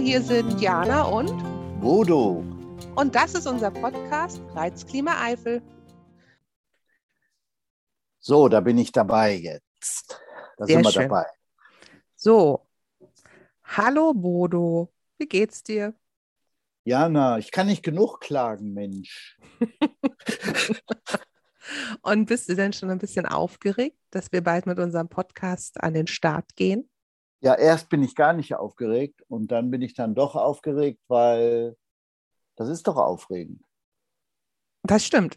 Hier sind Jana und Bodo. Und das ist unser Podcast Reizklima Eifel. So, da bin ich dabei jetzt. Da Sehr sind wir schön. dabei. So, hallo Bodo, wie geht's dir? Jana, ich kann nicht genug klagen, Mensch. Und bist du denn schon ein bisschen aufgeregt, dass wir bald mit unserem Podcast an den Start gehen? Ja, erst bin ich gar nicht aufgeregt und dann bin ich dann doch aufgeregt, weil das ist doch aufregend. Das stimmt.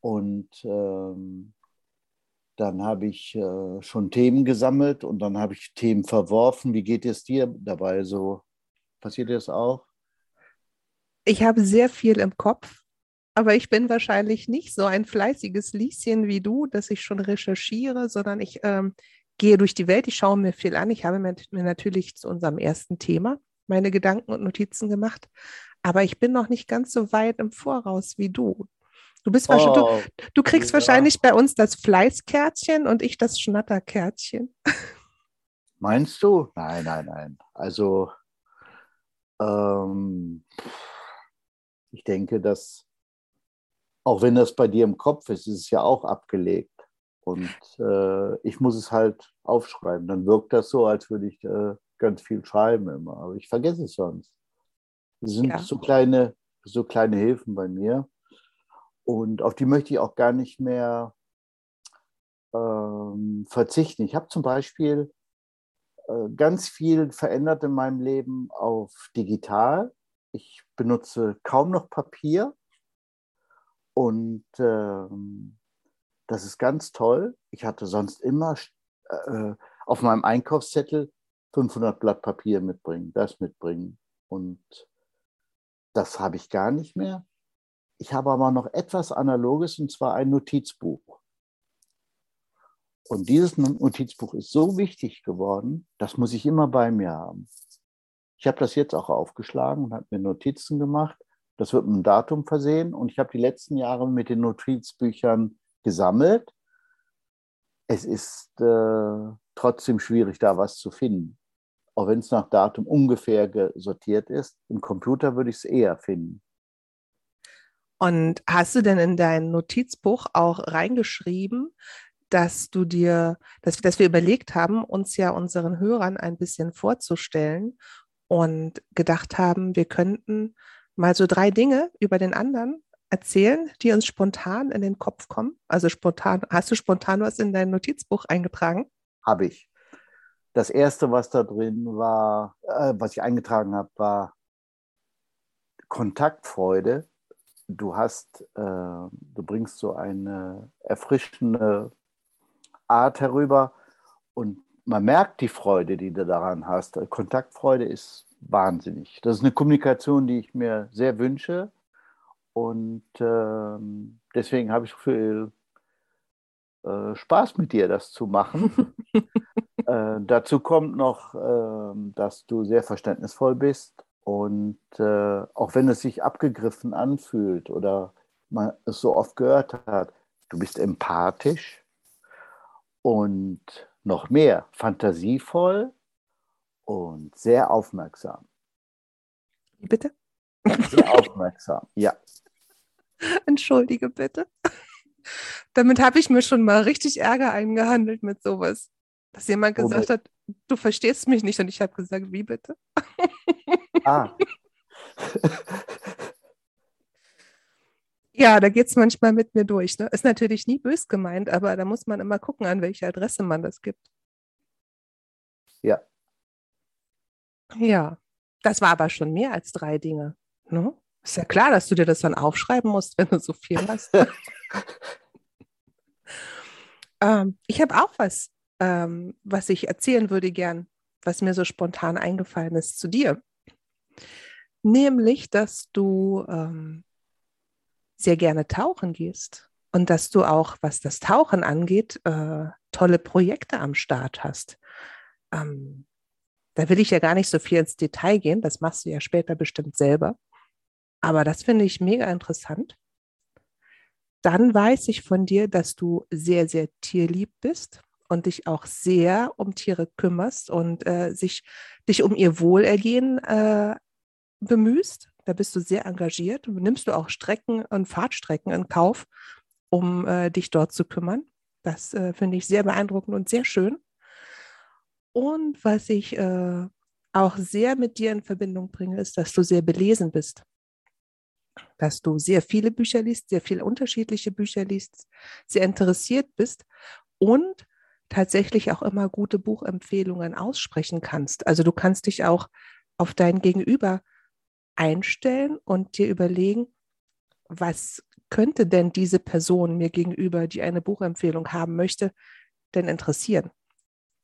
Und ähm, dann habe ich äh, schon Themen gesammelt und dann habe ich Themen verworfen. Wie geht es dir dabei so? Passiert dir das auch? Ich habe sehr viel im Kopf, aber ich bin wahrscheinlich nicht so ein fleißiges Lieschen wie du, dass ich schon recherchiere, sondern ich ähm, gehe durch die Welt, ich schaue mir viel an. Ich habe mir, natürlich zu unserem ersten Thema meine Gedanken und Notizen gemacht, aber ich bin noch nicht ganz so weit im Voraus wie du. Du bist Oh, du, du kriegst ja. wahrscheinlich bei uns das Fleißkärtchen und ich das Schnatterkärtchen. Meinst du? Nein, nein, nein. Also ähm, ich denke, dass auch wenn das bei dir im Kopf ist, ist es ja auch abgelegt. Und äh, ich muss es halt aufschreiben. Dann wirkt das so, als würde ich äh, ganz viel schreiben immer. Aber ich vergesse es sonst. Das sind Ja. so, kleine, so kleine Hilfen bei mir. Und auf die möchte ich auch gar nicht mehr ähm, verzichten. Ich habe zum Beispiel äh, ganz viel verändert in meinem Leben auf digital. Ich benutze kaum noch Papier und ähm, das ist ganz toll. Ich hatte sonst immer äh, auf meinem Einkaufszettel 500 Blatt Papier mitbringen, das mitbringen und das habe ich gar nicht mehr. Ich habe aber noch etwas Analoges und zwar ein Notizbuch. Und dieses Notizbuch ist so wichtig geworden, das muss ich immer bei mir haben. Ich habe das jetzt auch aufgeschlagen und habe mir Notizen gemacht. Das wird mit einem Datum versehen und ich habe die letzten Jahre mit den Notizbüchern gesammelt. Es ist äh, trotzdem schwierig, da was zu finden. Auch wenn es nach Datum ungefähr sortiert ist. Im Computer würde ich es eher finden. Und hast du denn in dein Notizbuch auch reingeschrieben, dass du dir, dass, dass wir überlegt haben, uns ja unseren Hörern ein bisschen vorzustellen und gedacht haben, wir könnten mal so drei Dinge über den anderen erzählen, die uns spontan in den Kopf kommen. Also spontan, hast du spontan was in dein Notizbuch eingetragen? Habe ich. Das erste, was da drin war, äh, was ich eingetragen habe, war Kontaktfreude. Du hast, äh, du bringst so eine erfrischende Art herüber und man merkt die Freude, die du daran hast. Kontaktfreude ist wahnsinnig. Das ist eine Kommunikation, die ich mir sehr wünsche und ähm, deswegen habe ich viel äh, Spaß mit dir, das zu machen. äh, dazu kommt noch, äh, dass du sehr verständnisvoll bist und äh, auch wenn es sich abgegriffen anfühlt oder man es so oft gehört hat, du bist empathisch und noch mehr fantasievoll und sehr aufmerksam. Wie bitte? Sehr aufmerksam, ja. Entschuldige bitte. Damit habe ich mir schon mal richtig Ärger eingehandelt mit sowas. Dass jemand Womit? gesagt hat, du verstehst mich nicht. Und ich habe gesagt, wie bitte? Ah, Ja, da geht es manchmal mit mir durch. Ne? Ist natürlich nie bös gemeint, aber da muss man immer gucken, an welche Adresse man das gibt. ja. Ja, das war aber schon mehr als drei Dinge. Ne? Ist ja klar, dass du dir das dann aufschreiben musst, wenn du so viel hast. ähm, ich habe auch was, ähm, was ich erzählen würde gern, was mir so spontan eingefallen ist zu dir. Nämlich, dass du ähm, sehr gerne tauchen gehst und dass du auch, was das Tauchen angeht, äh, tolle Projekte am Start hast. Ähm, da will ich ja gar nicht so viel ins Detail gehen, das machst du ja später bestimmt selber. Aber das finde ich mega interessant. Dann weiß ich von dir, dass du sehr, sehr tierlieb bist und dich auch sehr um Tiere kümmerst und äh, sich, dich um ihr Wohlergehen äh, bemühst. Da bist du sehr engagiert. Nimmst du auch Strecken und Fahrtstrecken in Kauf, um äh, dich dort zu kümmern. Das äh, finde ich sehr beeindruckend und sehr schön. Und was ich äh, auch sehr mit dir in Verbindung bringe, ist, dass du sehr belesen bist. Dass du sehr viele Bücher liest, sehr viele unterschiedliche Bücher liest, sehr interessiert bist und tatsächlich auch immer gute Buchempfehlungen aussprechen kannst. Also du kannst dich auch auf dein Gegenüber einstellen und dir überlegen, was könnte denn diese Person mir gegenüber, die eine Buchempfehlung haben möchte, denn interessieren?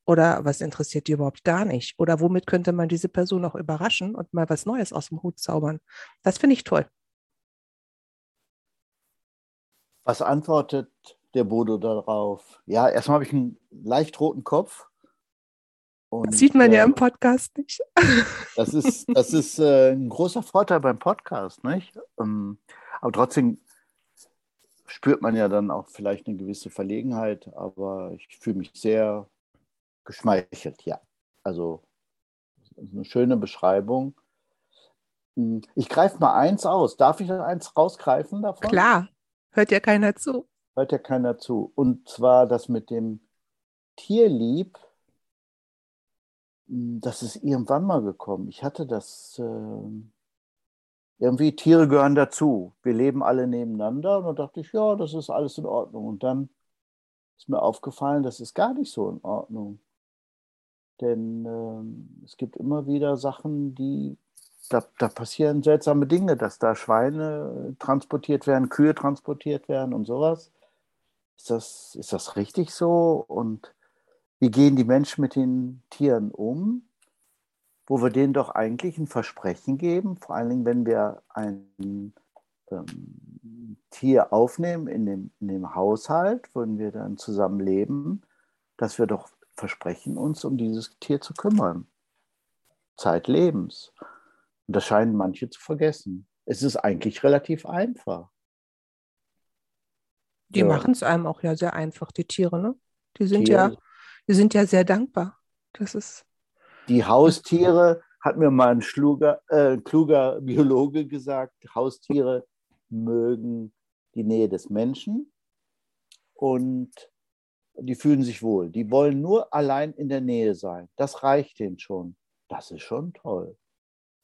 Oder was interessiert die überhaupt gar nicht? Oder womit könnte man diese Person auch überraschen und mal was Neues aus dem Hut zaubern? Das finde ich toll. Was antwortet der Bodo darauf? Ja, erstmal habe ich einen leicht roten Kopf. Und, das sieht man äh, ja im Podcast nicht. Das ist, das ist äh, ein großer Vorteil beim Podcast, nicht? Ähm, aber trotzdem spürt man ja dann auch vielleicht eine gewisse Verlegenheit, aber ich fühle mich sehr geschmeichelt, ja. Also eine schöne Beschreibung. Hm, ich greife mal eins aus. Darf ich eins rausgreifen davon? Klar, hört ja keiner zu. Hört ja keiner zu. Und zwar das mit dem Tierlieb, hm, das ist irgendwann mal gekommen. Ich hatte das, äh, irgendwie Tiere gehören dazu. Wir leben alle nebeneinander. Und dann dachte ich, ja, das ist alles in Ordnung. Und dann ist mir aufgefallen, das ist gar nicht so in Ordnung. Denn äh, es gibt immer wieder Sachen, die, da, da passieren seltsame Dinge, dass da Schweine transportiert werden, Kühe transportiert werden und sowas. Ist das, ist das richtig so? Und wie gehen die Menschen mit den Tieren um? Wo wir denen doch eigentlich ein Versprechen geben, vor allen Dingen, wenn wir ein ähm, Tier aufnehmen in dem, in dem Haushalt, wenn wir dann zusammen leben, dass wir doch versprechen, uns um dieses Tier zu kümmern. Zeitlebens. Und das scheinen manche zu vergessen. Es ist eigentlich relativ einfach. Die ja. machen es einem auch ja sehr einfach, die Tiere, ne? Die sind Tiere. ja, die sind ja sehr dankbar. Das ist. Die Haustiere, hat mir mal ein schluger, äh, kluger Biologe gesagt, Haustiere mögen die Nähe des Menschen und die fühlen sich wohl. Die wollen nur allein in der Nähe sein. Das reicht denen schon. Das ist schon toll.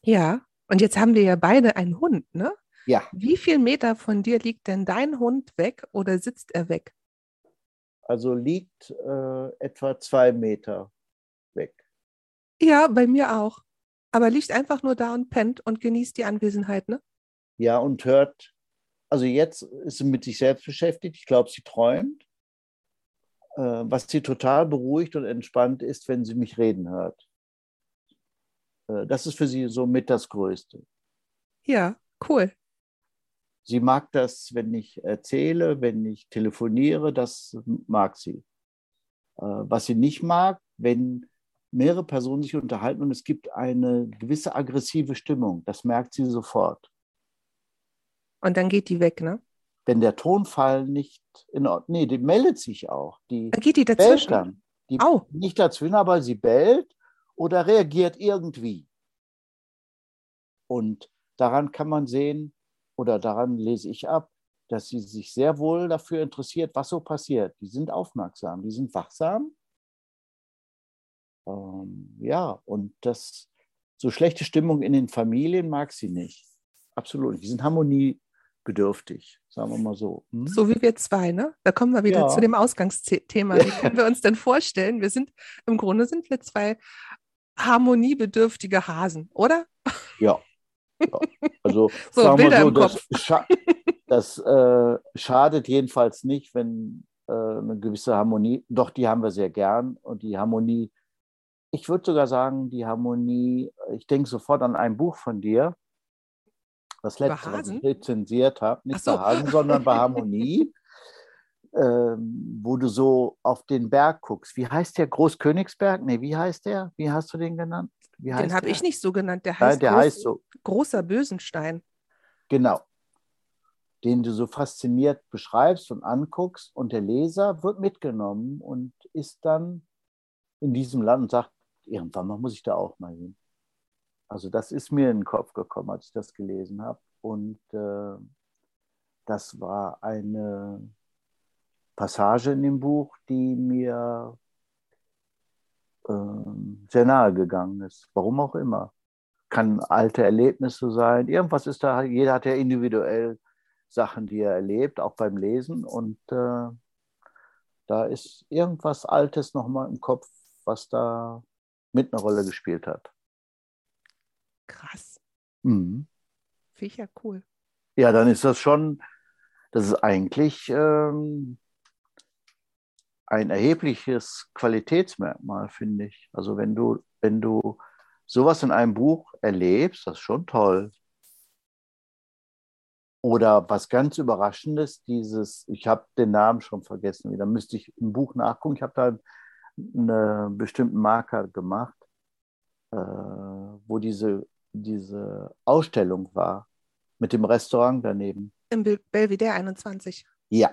Ja, und jetzt haben wir ja beide einen Hund, ne? Ja. Wie viel Meter von dir liegt denn dein Hund weg oder sitzt er weg? Also liegt äh, etwa zwei Meter weg. Ja, bei mir auch. Aber liegt einfach nur da und pennt und genießt die Anwesenheit, ne? Ja, und hört, also jetzt ist sie mit sich selbst beschäftigt. Ich glaube, sie träumt. Äh, was sie total beruhigt und entspannt ist, wenn sie mich reden hört. Äh, das ist für sie so mit das Größte. Ja, cool. Sie mag das, wenn ich erzähle, wenn ich telefoniere, das mag sie. Äh, was sie nicht mag, wenn mehrere Personen sich unterhalten und es gibt eine gewisse aggressive Stimmung. Das merkt sie sofort. Und dann geht die weg, ne? Wenn der Tonfall nicht in Ordnung, nee, die meldet sich auch. Die dann geht die dazwischen. Bellt dann. Die, oh. Nicht dazwischen, aber sie bellt oder reagiert irgendwie. Und daran kann man sehen, oder daran lese ich ab, dass sie sich sehr wohl dafür interessiert, was so passiert. Die sind aufmerksam, die sind wachsam. Ähm, ja, und das, so schlechte Stimmung in den Familien mag sie nicht. Absolut. nicht. Die sind harmoniebedürftig, sagen wir mal so. Hm? So wie wir zwei, ne? Da kommen wir wieder ja. zu dem Ausgangsthema. Wie können wir uns denn vorstellen? Wir sind, im Grunde sind wir zwei harmoniebedürftige Hasen, oder? Ja, ja. Also so, sagen Bilder so, das, scha das äh, schadet jedenfalls nicht, wenn äh, eine gewisse Harmonie, doch die haben wir sehr gern und die Harmonie, ich würde sogar sagen, die Harmonie, ich denke sofort an ein Buch von dir, das letzte, was ich rezensiert habe, nicht so. bei Hasen, sondern bei Harmonie. Ähm, wo du so auf den Berg guckst. Wie heißt der? Großkönigsberg? Nee, wie heißt der? Wie hast du den genannt? den habe ich nicht so genannt. Der heißt, Nein, der Groß, heißt so. Großer Bösenstein. Genau. den du so fasziniert beschreibst und anguckst und der Leser wird mitgenommen und ist dann in diesem Land und sagt, irgendwann mal muss ich da auch mal hin. Also das ist mir in den Kopf gekommen, als ich das gelesen habe. Und äh, das war eine Passage in dem Buch, die mir äh, sehr nahe gegangen ist. Warum auch immer. Kann alte Erlebnisse sein. Irgendwas ist da, jeder hat ja individuell Sachen, die er erlebt, auch beim Lesen. Und äh, da ist irgendwas Altes nochmal im Kopf, was da mit einer Rolle gespielt hat. Krass. Mhm. Finde ich ja cool. Ja, dann ist das schon, das ist eigentlich ähm, ein erhebliches Qualitätsmerkmal, finde ich. Also wenn du, wenn du sowas in einem Buch erlebst, das ist schon toll. Oder was ganz Überraschendes, dieses, ich habe den Namen schon vergessen, da müsste ich im Buch nachgucken. Ich habe da einen bestimmten Marker gemacht, äh, wo diese, diese Ausstellung war mit dem Restaurant daneben. Im Belvedere 21. Ja.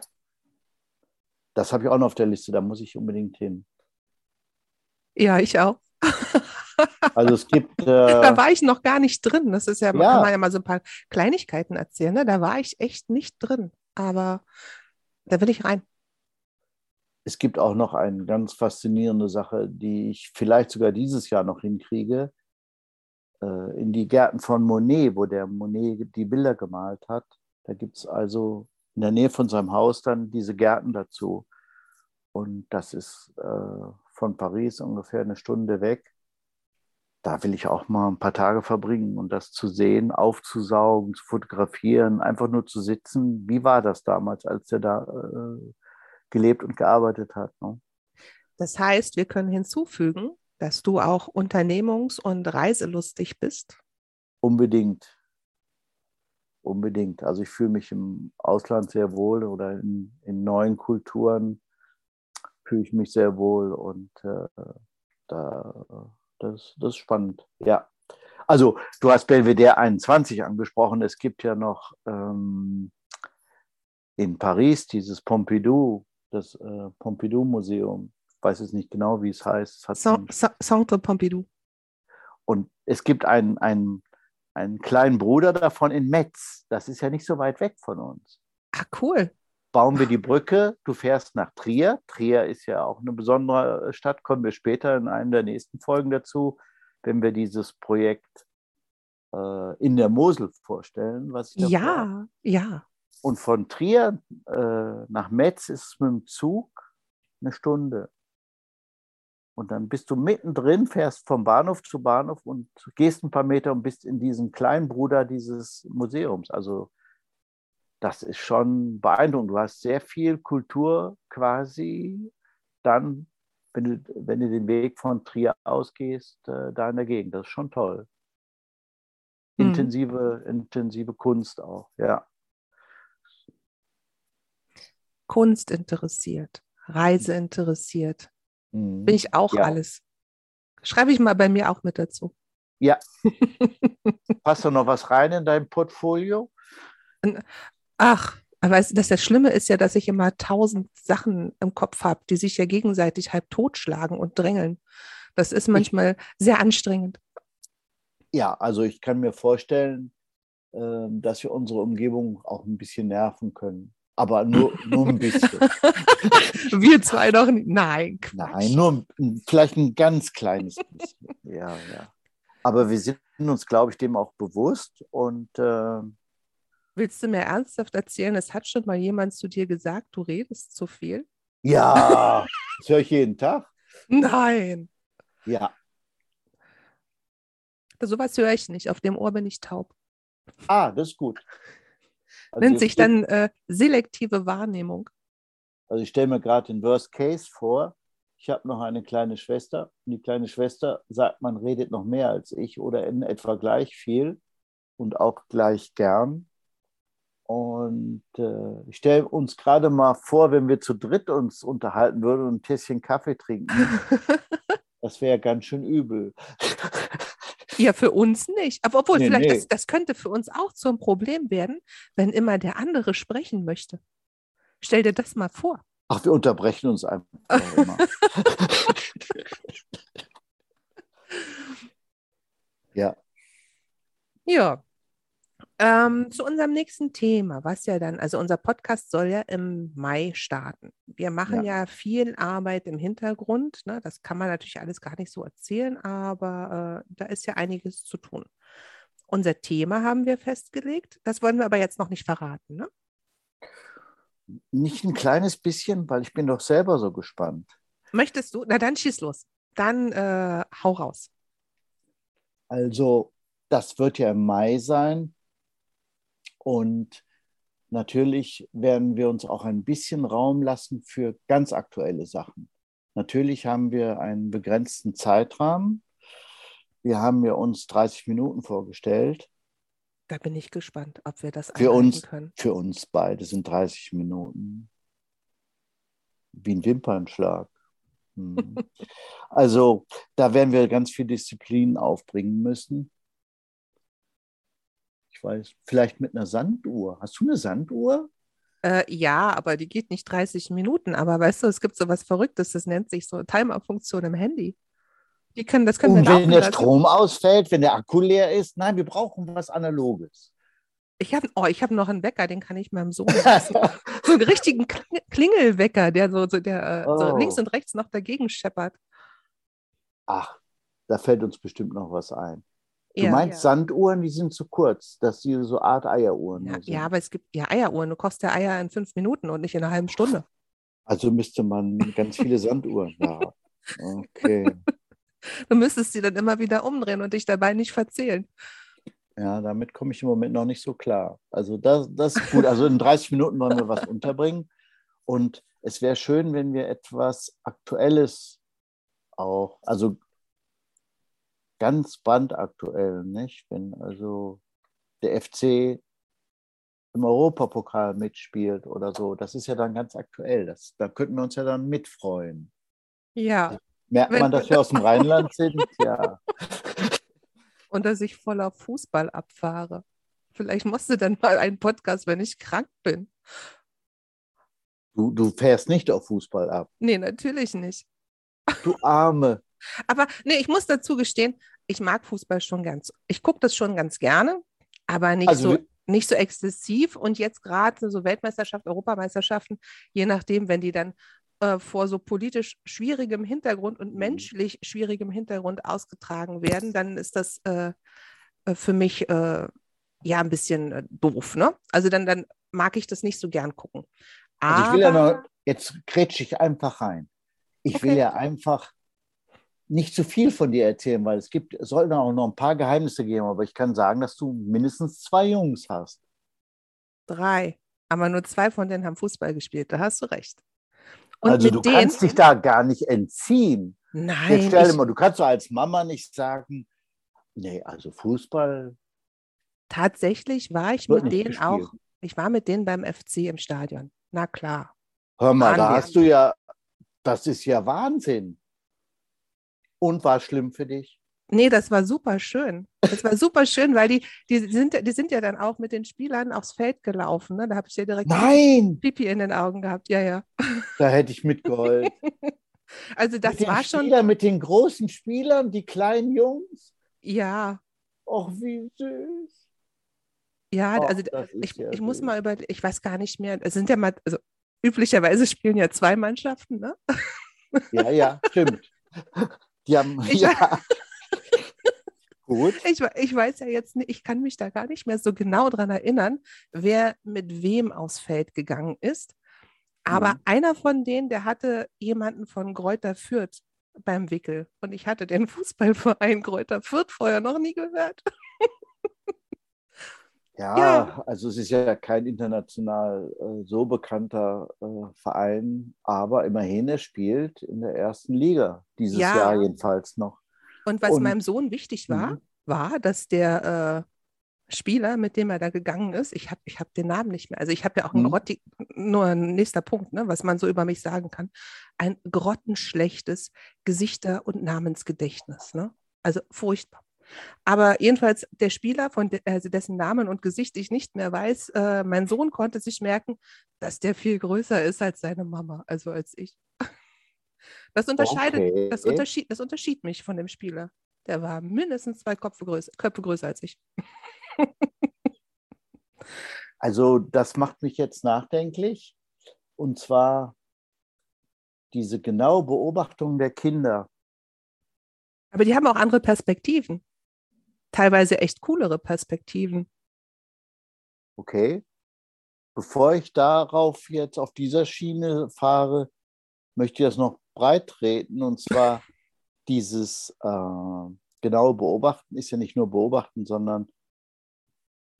Das habe ich auch noch auf der Liste, da muss ich unbedingt hin. Ja, ich auch. Also es gibt. Äh, da war ich noch gar nicht drin. Das ist ja, ja. kann man ja mal so ein paar Kleinigkeiten erzählen. Ne? Da war ich echt nicht drin. Aber da will ich rein. Es gibt auch noch eine ganz faszinierende Sache, die ich vielleicht sogar dieses Jahr noch hinkriege. Äh, in die Gärten von Monet, wo der Monet die Bilder gemalt hat. Da gibt es also in der Nähe von seinem Haus dann diese Gärten dazu. Und das ist äh, von Paris ungefähr eine Stunde weg da will ich auch mal ein paar Tage verbringen und das zu sehen, aufzusaugen, zu fotografieren, einfach nur zu sitzen. Wie war das damals, als er da äh, gelebt und gearbeitet hat? Ne? Das heißt, wir können hinzufügen, dass du auch unternehmungs- und reiselustig bist. Unbedingt. Unbedingt. Also ich fühle mich im Ausland sehr wohl oder in, in neuen Kulturen fühle ich mich sehr wohl und äh, da das, das ist spannend, ja. Also, du hast Belvedere 21 angesprochen. Es gibt ja noch ähm, in Paris dieses Pompidou, das äh, Pompidou-Museum. Ich weiß jetzt nicht genau, wie es heißt. Es Centre Pompidou. Und es gibt einen, einen, einen kleinen Bruder davon in Metz. Das ist ja nicht so weit weg von uns. Ah, cool bauen wir die Brücke, du fährst nach Trier. Trier ist ja auch eine besondere Stadt, kommen wir später in einer der nächsten Folgen dazu, wenn wir dieses Projekt äh, in der Mosel vorstellen. Was ja, war. ja. Und von Trier äh, nach Metz ist es mit dem Zug eine Stunde. Und dann bist du mittendrin, fährst vom Bahnhof zu Bahnhof und gehst ein paar Meter und bist in diesem kleinen Bruder dieses Museums. Also das ist schon beeindruckend. Du hast sehr viel Kultur quasi dann, wenn du, wenn du den Weg von Trier ausgehst, äh, da in der Gegend. Das ist schon toll. Mhm. Intensive, mhm. intensive Kunst auch, ja. Kunst interessiert, Reise interessiert. Mhm. Bin ich auch ja. alles. Schreibe ich mal bei mir auch mit dazu. Ja. Passt da noch was rein in dein Portfolio? Ach, aber das, das Schlimme ist ja, dass ich immer tausend Sachen im Kopf habe, die sich ja gegenseitig halb totschlagen und drängeln. Das ist manchmal sehr anstrengend. Ja, also ich kann mir vorstellen, ähm, dass wir unsere Umgebung auch ein bisschen nerven können. Aber nur, nur ein bisschen. wir zwei doch nicht. Nein. Quatsch. Nein, nur vielleicht ein ganz kleines bisschen. Ja, ja. Aber wir sind uns, glaube ich, dem auch bewusst und äh, Willst du mir ernsthaft erzählen, es hat schon mal jemand zu dir gesagt, du redest zu viel? Ja, das höre ich jeden Tag. Nein. Ja. Sowas höre ich nicht. Auf dem Ohr bin ich taub. Ah, das ist gut. Also Nennt sich dann äh, selektive Wahrnehmung. Also ich stelle mir gerade den Worst Case vor. Ich habe noch eine kleine Schwester und die kleine Schwester sagt, man redet noch mehr als ich oder in etwa gleich viel und auch gleich gern. Und äh, ich stelle uns gerade mal vor, wenn wir zu dritt uns unterhalten würden und ein Tässchen Kaffee trinken. das wäre ganz schön übel. Ja, für uns nicht. Aber obwohl, Nee, vielleicht, nee. Das, das könnte für uns auch zum Problem werden, wenn immer der andere sprechen möchte. Stell dir das mal vor. Ach, wir unterbrechen uns einfach immer. ja, Ja. Ähm, zu unserem nächsten Thema, was ja dann, also unser Podcast soll ja im Mai starten. Wir machen ja, viel Arbeit im Hintergrund. Ne? Das kann man natürlich alles gar nicht so erzählen, aber äh, da ist ja einiges zu tun. Unser Thema haben wir festgelegt. Das wollen wir aber jetzt noch nicht verraten. Ne? nicht ein kleines bisschen, weil ich bin doch selber so gespannt. Möchtest du? Na dann schieß los. Dann äh, hau raus. Also, das wird ja im Mai sein. Und natürlich werden wir uns auch ein bisschen Raum lassen für ganz aktuelle Sachen. Natürlich haben wir einen begrenzten Zeitrahmen. Wir haben ja uns 30 Minuten vorgestellt. Da bin ich gespannt, ob wir das Für uns, können. für uns beide sind 30 Minuten wie ein Wimpernschlag. Hm. Also da werden wir ganz viel Disziplin aufbringen müssen. Ich weiß, vielleicht mit einer Sanduhr. Hast du eine Sanduhr? Äh, ja, aber die geht nicht 30 Minuten. Aber weißt du, es gibt so was Verrücktes, das nennt sich so Timer-Funktion im Handy. Die können, das können Und wenn der lassen. Strom ausfällt, wenn der Akku leer ist, nein, wir brauchen was Analoges. Ich habe oh, ich hab noch einen Wecker, den kann ich meinem Sohn lassen. so einen richtigen Kling- Klingelwecker, der so, so, der, äh, so Oh. links und rechts noch dagegen scheppert. Ach, da fällt uns bestimmt noch was ein. Du meinst ja. Sanduhren, die sind zu kurz, dass die so Art Eieruhren Ja, sind. ja, aber es gibt ja Eieruhren. Du kochst ja Eier in fünf Minuten und nicht in einer halben Stunde. Also müsste man ganz viele Sanduhren haben. Okay. Du müsstest sie dann immer wieder umdrehen und dich dabei nicht verzählen. Ja, damit komme ich im Moment noch nicht so klar. Also das, das ist gut. Also in 30 Minuten wollen wir was unterbringen. Und es wäre schön, wenn wir etwas Aktuelles auch, also ganz brandaktuell, nicht? Wenn also der FC im Europapokal mitspielt oder so, das ist ja dann ganz aktuell. Das, da könnten wir uns ja dann mitfreuen. Ja, Merkt Wenn- man, dass wir aus dem Rheinland sind? Ja. und dass ich voller Fußball abfahre. Vielleicht musst du dann mal einen Podcast, wenn ich krank bin. Du, du fährst nicht auf Fußball ab. Nee, natürlich nicht. Du Arme. Aber nee, ich muss dazu gestehen, ich mag Fußball schon ganz. Ich gucke das schon ganz gerne, aber nicht Also so nicht so exzessiv. Und jetzt gerade so Weltmeisterschaft, Europameisterschaften, je nachdem, wenn die dann äh, vor so politisch schwierigem Hintergrund und menschlich schwierigem Hintergrund ausgetragen werden, dann ist das äh, äh, für mich äh, ja ein bisschen äh, doof. Ne? Also dann, dann mag ich das nicht so gern gucken. Also ich will ja Aber- noch, jetzt grätsche ich einfach rein. Ich will Okay. ja einfach nicht zu viel von dir erzählen, weil es gibt, es sollten auch noch ein paar Geheimnisse geben, aber ich kann sagen, dass du mindestens zwei Jungs hast. Drei. Aber nur zwei von denen haben Fußball gespielt. Da hast du recht. Und also du denen, kannst dich da gar nicht entziehen. nein, Jetzt stell dir mal, du kannst doch als Mama nicht sagen, nee, also Fußball tatsächlich war ich mit denen gespielt. auch, ich war mit denen beim FC im Stadion. Na klar. Hör mal, da Waren wir. hast du ja, das ist ja Wahnsinn. Und war schlimm für dich? Nee, das war super schön. Das war super schön, weil die, die, sind, die sind ja dann auch mit den Spielern aufs Feld gelaufen. Ne? Da habe ich ja direkt Nein, Pipi in den Augen gehabt. Ja, ja. da hätte ich mitgeheult. Also das mit war schon, Spielern, mit den großen Spielern, die kleinen Jungs. ja, Och, wie süß. ja, Och, also ich, ja ich muss mal über, ich weiß gar nicht mehr, es sind ja mal, also üblicherweise spielen ja zwei Mannschaften, ne? Ja, ja, stimmt. Die haben, Ich- ja. Gut. Ich, ich weiß ja jetzt nicht, ich kann mich da gar nicht mehr so genau dran erinnern, wer mit wem aufs Feld gegangen ist. Aber Mhm. einer von denen, der hatte jemanden von Greuther Fürth beim Wickel. Und ich hatte den Fußballverein Greuther Fürth vorher noch nie gehört. Ja, Ja. also es ist ja kein international äh, so bekannter äh, Verein, aber immerhin, er spielt in der ersten Liga, dieses Ja. Jahr jedenfalls noch. Und was Und- meinem Sohn wichtig war, Mhm. war, dass der äh, Spieler, mit dem er da gegangen ist, ich habe ich hab den Namen nicht mehr, also ich habe ja auch ein Mhm. Grotti, nur ein nächster Punkt, ne, was man so über mich sagen kann, ein grottenschlechtes Gesichter- und Namensgedächtnis. Ne? Also furchtbar. Aber jedenfalls der Spieler, von de also dessen Namen und Gesicht ich nicht mehr weiß, äh, mein Sohn konnte sich merken, dass der viel größer ist als seine Mama, also als ich. Das unterscheidet, okay. das, unterschied, das unterschied mich von dem Spieler. Der war mindestens zwei Köpfe größer, Köpfe größer als ich. also das macht mich jetzt nachdenklich. Und zwar diese genaue Beobachtung der Kinder. Aber die haben auch andere Perspektiven. Teilweise echt coolere Perspektiven. Okay. Bevor ich darauf jetzt auf dieser Schiene fahre, möchte ich das noch breit treten. Und zwar dieses äh, genaue Beobachten ist ja nicht nur beobachten, sondern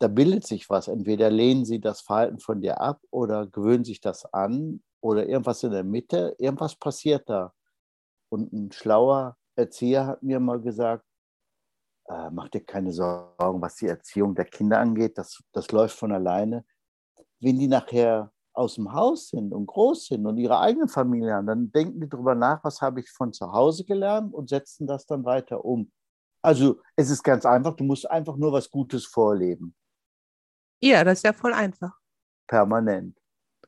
da bildet sich was. Entweder lehnen sie das Verhalten von dir ab oder gewöhnen sich das an oder irgendwas in der Mitte. Irgendwas passiert da. Und ein schlauer Erzieher hat mir mal gesagt, äh, mach dir keine Sorgen, was die Erziehung der Kinder angeht. Das, das läuft von alleine. Wenn die nachher aus dem Haus sind und groß sind und ihre eigene Familie haben, dann denken die darüber nach, was habe ich von zu Hause gelernt und setzen das dann weiter um. Also es ist ganz einfach, du musst einfach nur was Gutes vorleben. Ja, das ist ja voll einfach. Permanent.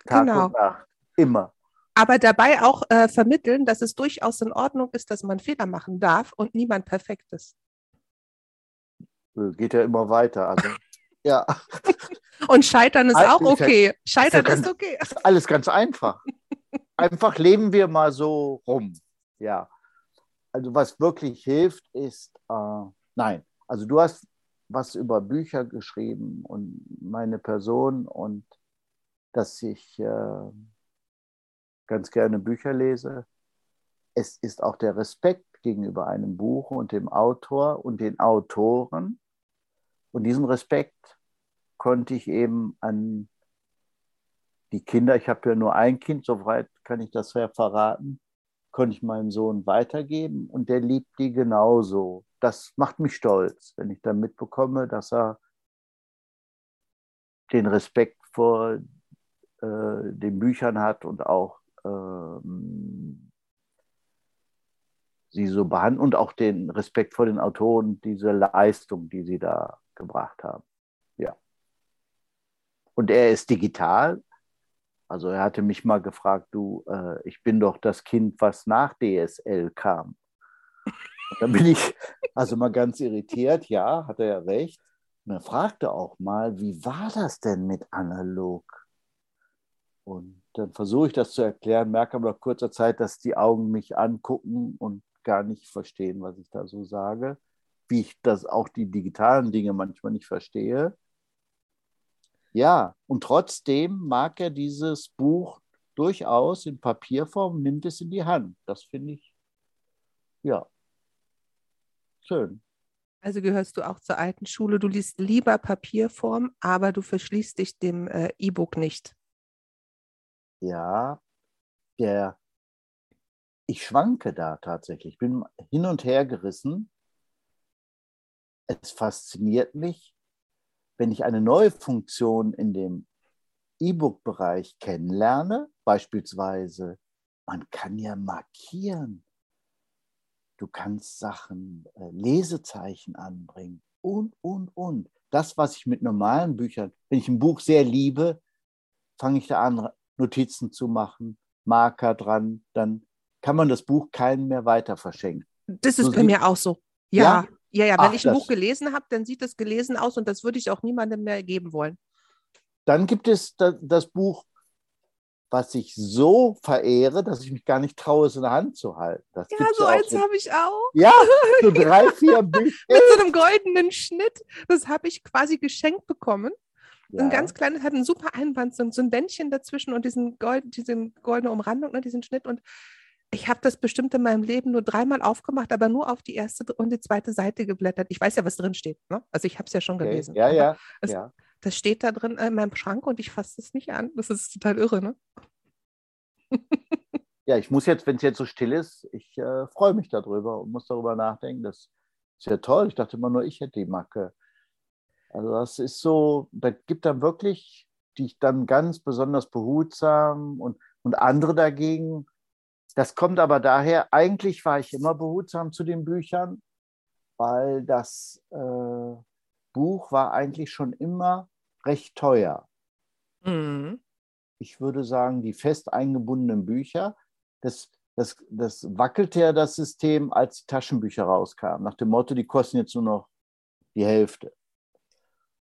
Tag genau. und Nacht. Immer. Aber dabei auch äh, vermitteln, dass es durchaus in Ordnung ist, dass man Fehler machen darf und niemand perfekt ist. Geht ja immer weiter. Also, ja. Und Scheitern ist auch okay. Scheitern ist, ja ganz, ist okay. Ist alles ganz einfach. Einfach leben wir mal so rum. Ja. Also was wirklich hilft, ist, äh, nein, also du hast was über Bücher geschrieben und meine Person und dass ich äh, ganz gerne Bücher lese. Es ist auch der Respekt gegenüber einem Buch und dem Autor und den Autoren. Und diesen Respekt konnte ich eben an die Kinder, ich habe ja nur ein Kind, soweit kann ich das ja verraten, konnte ich meinem Sohn weitergeben und der liebt die genauso. Das macht mich stolz, wenn ich dann mitbekomme, dass er den Respekt vor äh, den Büchern hat und auch ähm, sie so behandeln und auch den Respekt vor den Autoren, diese Leistung, die sie da gebracht haben. Ja. Und er ist digital. Also er hatte mich mal gefragt, du, äh, ich bin doch das Kind, was nach DSL kam. Dann bin ich also mal ganz irritiert, ja, hat er ja recht. Und er fragte auch mal, wie war das denn mit analog? Und dann versuche ich das zu erklären, merke aber nach kurzer Zeit, dass die Augen mich angucken und gar nicht verstehen, was ich da so sage. Wie ich das auch die digitalen Dinge manchmal nicht verstehe. Ja, und trotzdem mag er dieses Buch durchaus in Papierform, nimmt es in die Hand. Das finde ich, ja, schön. Also gehörst du auch zur alten Schule. Du liest lieber Papierform, aber du verschließt dich dem äh, E-Book nicht. Ja, der, ich schwanke da tatsächlich. Ich bin hin und her gerissen. Es fasziniert mich, wenn ich eine neue Funktion in dem E-Book-Bereich kennenlerne, beispielsweise, man kann ja markieren, du kannst Sachen, äh, Lesezeichen anbringen und, und, und. Das, was ich mit normalen Büchern, wenn ich ein Buch sehr liebe, fange ich da an, Notizen zu machen, Marker dran, dann kann man das Buch keinem mehr weiter verschenken. Das ist so bei mir auch so. Ja, ja, ja, ja. wenn Ach, ich ein Buch gelesen habe, dann sieht es gelesen aus und das würde ich auch niemandem mehr geben wollen. Dann gibt es das, das Buch, was ich so verehre, dass ich mich gar nicht traue, es in der Hand zu halten. Das ja, so eins habe ich auch. Ja, so drei, vier Bücher. Mit so einem goldenen Schnitt. Das habe ich quasi geschenkt bekommen. Ja. Ein ganz kleines, hat einen super Einband, so, so ein Bändchen dazwischen und diesen, Gold, diesen goldene Umrandung, ne, diesen Schnitt. Und ich habe das bestimmt in meinem Leben nur dreimal aufgemacht, aber nur auf die erste und die zweite Seite geblättert. Ich weiß ja, was drin steht. Ne? Also ich habe es ja schon okay. gelesen. Ja, ja, es, ja. Das steht da drin in meinem Schrank und ich fasse es nicht an. Das ist total irre, ne? ja, ich muss jetzt, wenn es jetzt so still ist, ich äh, freue mich darüber und muss darüber nachdenken. Das ist ja toll. Ich dachte immer nur, ich hätte die Macke. Also das ist so, da gibt dann wirklich die ich dann ganz besonders behutsam und, und andere dagegen das kommt aber daher, eigentlich war ich immer behutsam zu den Büchern, weil das äh, Buch war eigentlich schon immer recht teuer. Mhm. Ich würde sagen, die fest eingebundenen Bücher, das, das, das wackelte ja das System, als die Taschenbücher rauskamen, nach dem Motto, die kosten jetzt nur noch die Hälfte.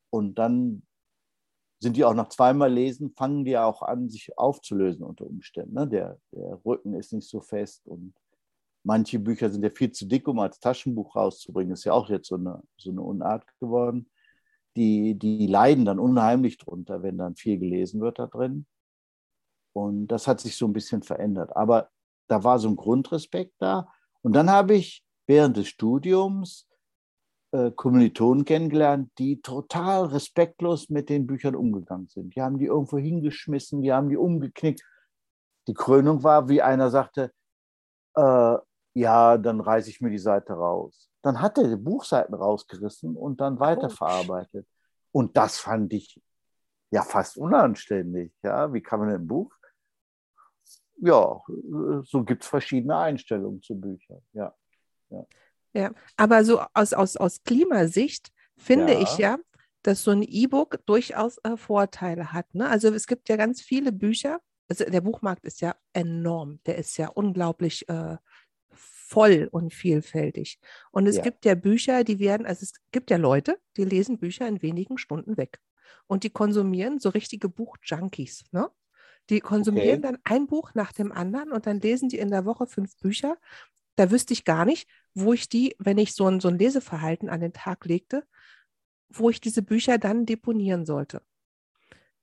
Und dann sind die auch nach zweimal Lesen, fangen die auch an, sich aufzulösen unter Umständen. Ne? Der, der Rücken ist nicht so fest und manche Bücher sind ja viel zu dick, um als Taschenbuch rauszubringen. Ist ja auch jetzt so eine, so eine Unart geworden. Die, die leiden dann unheimlich drunter, wenn dann viel gelesen wird da drin. Und das hat sich so ein bisschen verändert. Aber da war so ein Grundrespekt da. Und dann habe ich während des Studiums äh, Kommilitonen kennengelernt, die total respektlos mit den Büchern umgegangen sind. Die haben die irgendwo hingeschmissen, die haben die umgeknickt. Die Krönung war, wie einer sagte, äh, ja, dann reiße ich mir die Seite raus. Dann hat er die Buchseiten rausgerissen und dann weiterverarbeitet. Und das fand ich ja fast unanständig. Ja, wie kann man ein Buch? Ja, so gibt es verschiedene Einstellungen zu Büchern. Ja. ja. Ja, aber so aus, aus, aus Klimasicht finde ja. ich ja, dass so ein E-Book durchaus äh, Vorteile hat. Ne? Also es gibt ja ganz viele Bücher. Also der Buchmarkt ist ja enorm. Der ist ja unglaublich äh, voll und vielfältig. Und es ja. gibt ja Bücher, die werden, also es gibt ja Leute, die lesen Bücher in wenigen Stunden weg. Und die konsumieren so richtige Buchjunkies. Ne? Die konsumieren okay. dann ein Buch nach dem anderen und dann lesen die in der Woche fünf Bücher. Da wüsste ich gar nicht, wo ich die, wenn ich so ein, so ein Leseverhalten an den Tag legte, wo ich diese Bücher dann deponieren sollte.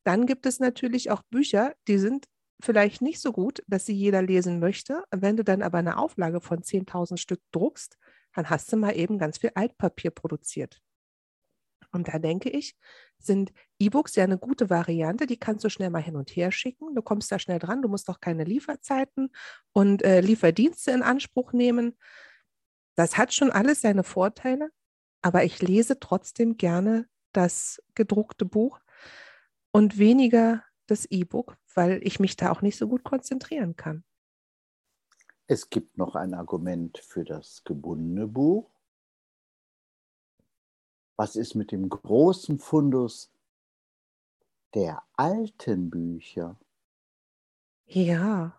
Dann gibt es natürlich auch Bücher, die sind vielleicht nicht so gut, dass sie jeder lesen möchte. Wenn du dann aber eine Auflage von 10.000 Stück druckst, dann hast du mal eben ganz viel Altpapier produziert. Und da denke ich, sind E-Books ja eine gute Variante. Die kannst du schnell mal hin und her schicken. Du kommst da schnell dran. Du musst auch keine Lieferzeiten und äh, Lieferdienste in Anspruch nehmen. Das hat schon alles seine Vorteile, aber ich lese trotzdem gerne das gedruckte Buch und weniger das E-Book, weil ich mich da auch nicht so gut konzentrieren kann. Es gibt noch ein Argument für das gebundene Buch. Was ist mit dem großen Fundus der alten Bücher? Ja.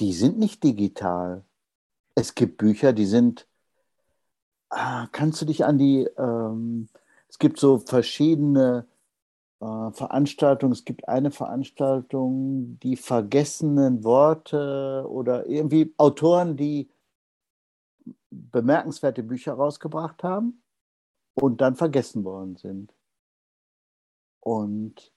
Die sind nicht digital es gibt Bücher, die sind, ah, kannst du dich an die, ähm, es gibt so verschiedene äh, Veranstaltungen. Es gibt eine Veranstaltung, die vergessenen Worte oder irgendwie Autoren, die bemerkenswerte Bücher rausgebracht haben und dann vergessen worden sind. Und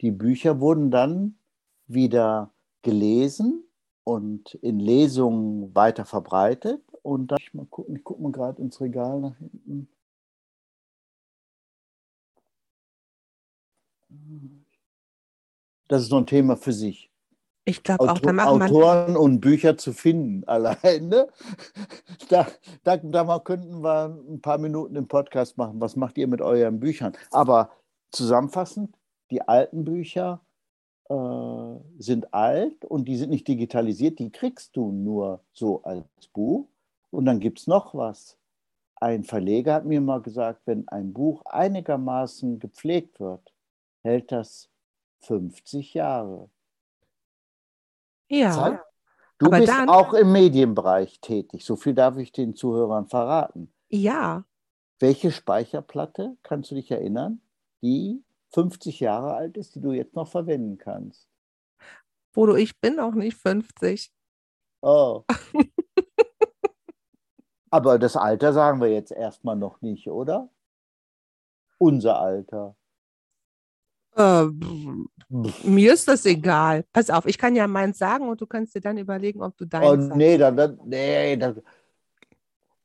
die Bücher wurden dann wieder gelesen und in Lesungen weiter verbreitet. Und da ich mal gucken, ich gucke mal gerade ins Regal nach hinten. Das ist noch ein Thema für sich. Ich glaube auch, da machen Autoren und Bücher zu finden alleine. Da, da, da könnten wir ein paar Minuten im Podcast machen. Was macht ihr mit euren Büchern? Aber zusammenfassend, die alten Bücher äh, sind alt und die sind nicht digitalisiert, die kriegst du nur so als Buch. Und dann gibt es noch was. Ein Verleger hat mir mal gesagt, wenn ein Buch einigermaßen gepflegt wird, hält das 50 Jahre. Ja. Zeit? Du bist dann, auch im Medienbereich tätig. So viel darf ich den Zuhörern verraten. Ja. Welche Speicherplatte, kannst du dich erinnern, die 50 Jahre alt ist, die du jetzt noch verwenden kannst. Bodo, ich bin auch nicht 50. Oh. Aber das Alter sagen wir jetzt erstmal noch nicht, oder? Unser Alter. Äh, mir ist das egal. Pass auf, ich kann ja meins sagen und du kannst dir dann überlegen, ob du deins oh, nee, dann, dann, nee, dann,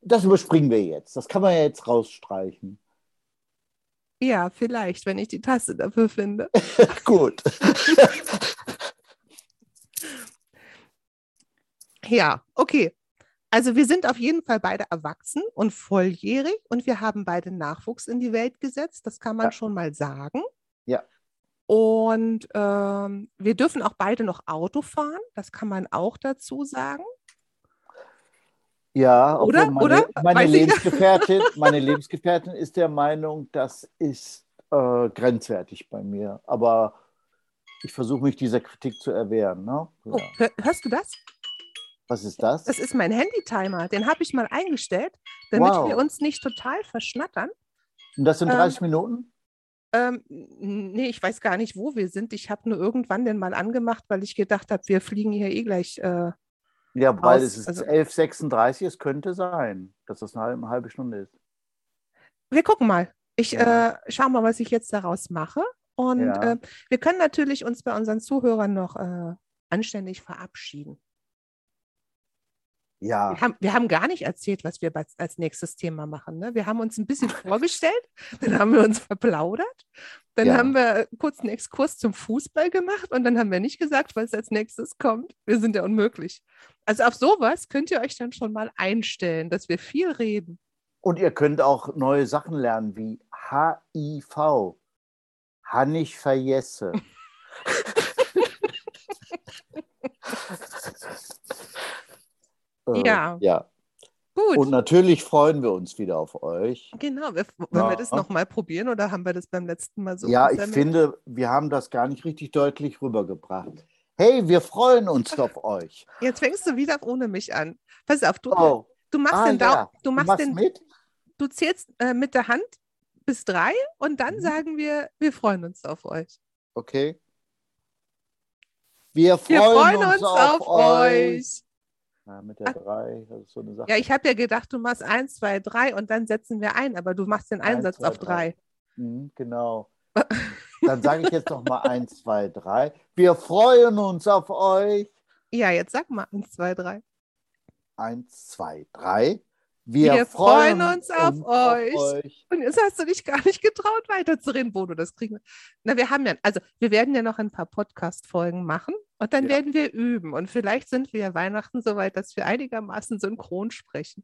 das überspringen wir jetzt. Das kann man ja jetzt rausstreichen. Ja, vielleicht, wenn ich die Tasse dafür finde. Gut. ja, okay. Also wir sind auf jeden Fall beide erwachsen und volljährig und wir haben beide Nachwuchs in die Welt gesetzt. Das kann man ja. schon mal sagen. Ja. Und ähm, wir dürfen auch beide noch Auto fahren. Das kann man auch dazu sagen. Ja, Oder? meine, Oder? meine, Lebensgefährtin, meine Lebensgefährtin ist der Meinung, das ist äh, grenzwertig bei mir. Aber ich versuche mich dieser Kritik zu erwehren. Ne? Ja. Oh, hör, hörst du das? Was ist das? Das ist mein Handy-Timer. Den habe ich mal eingestellt, damit Wow. wir uns nicht total verschnattern. Und das sind ähm, 30 Minuten? Ähm, nee, ich weiß gar nicht, wo wir sind. Ich habe nur irgendwann den mal angemacht, weil ich gedacht habe, wir fliegen hier eh gleich. Äh, Ja, weil aus- es ist also- 11.36 es könnte sein, dass das eine halbe, eine halbe Stunde ist. wir gucken mal. Ich Ja. äh, schau mal, was ich jetzt daraus mache. Und Ja. äh, wir können natürlich uns bei unseren Zuhörern noch äh, anständig verabschieden. Ja, Wir haben, wir haben gar nicht erzählt, was wir als, nächstes Thema machen. Ne? Wir haben uns ein bisschen vorgestellt, dann haben wir uns verplaudert, dann Ja. haben wir kurz einen Exkurs zum Fußball gemacht und dann haben wir nicht gesagt, was als nächstes kommt. Wir sind ja unmöglich. Also auf sowas könnt ihr euch dann schon mal einstellen, dass wir viel reden. und ihr könnt auch neue Sachen lernen wie HIV. Hannig verjesse. Äh, Ja. ja. Gut, Und natürlich freuen wir uns wieder auf euch. genau. Wir, wollen wir Ja. das nochmal probieren oder haben wir das beim letzten Mal so ja, ich finde, wir haben das gar nicht richtig deutlich rübergebracht. Hey, wir freuen uns auf euch. Jetzt fängst du wieder ohne mich an. Pass auf, du, Oh, du machst ah, den Daumen, ja. du du machst machst den mit? du zählst äh, mit der Hand bis drei und dann Mhm. sagen wir, wir freuen uns auf euch. Okay. Wir freuen, Wir freuen uns, auf, euch. Ja, mit der Ah. drei, das ist so eine Sache. Ja, ich habe ja gedacht, du machst eins, zwei, drei und dann setzen wir ein, aber du machst den Eins, Einsatz zwei, auf drei. Mhm, genau. Dann sage ich jetzt noch mal eins, zwei, drei. Wir freuen uns auf euch. Ja, jetzt sag mal eins, zwei, drei. Eins, zwei, drei. Wir, Wir freuen uns auf euch. euch. Und jetzt hast du dich gar nicht getraut, weiterzureden, Bodo. Das kriegen wir. Na, wir haben ja, also wir werden ja noch ein paar Podcast-Folgen machen und dann Ja. werden wir üben. Und vielleicht sind wir ja Weihnachten so weit, dass wir einigermaßen synchron sprechen.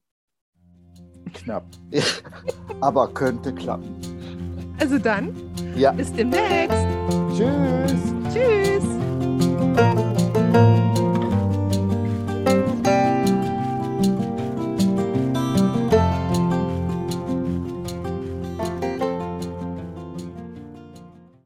Knapp. Aber könnte klappen. Also dann, Ja. bis demnächst. Tschüss. Tschüss.